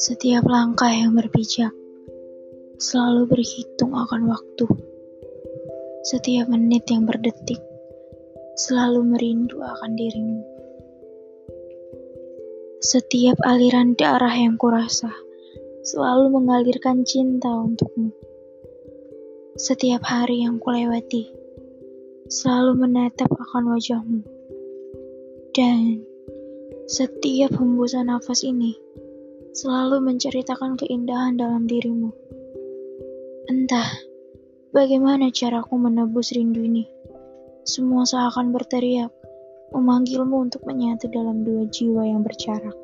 Setiap langkah yang berpijak selalu berhitung akan waktu. Setiap menit yang berdetik selalu merindu akan dirimu. Setiap aliran darah yang kurasa selalu mengalirkan cinta untukmu. Setiap hari yang kulewati selalu menatap akan wajahmu. Dan setiap hembusan nafas ini selalu menceritakan keindahan dalam dirimu. Entah bagaimana caraku menebus rindu ini. Semua seakan berteriak, memanggilmu untuk menyatu dalam dua jiwa yang berjarak.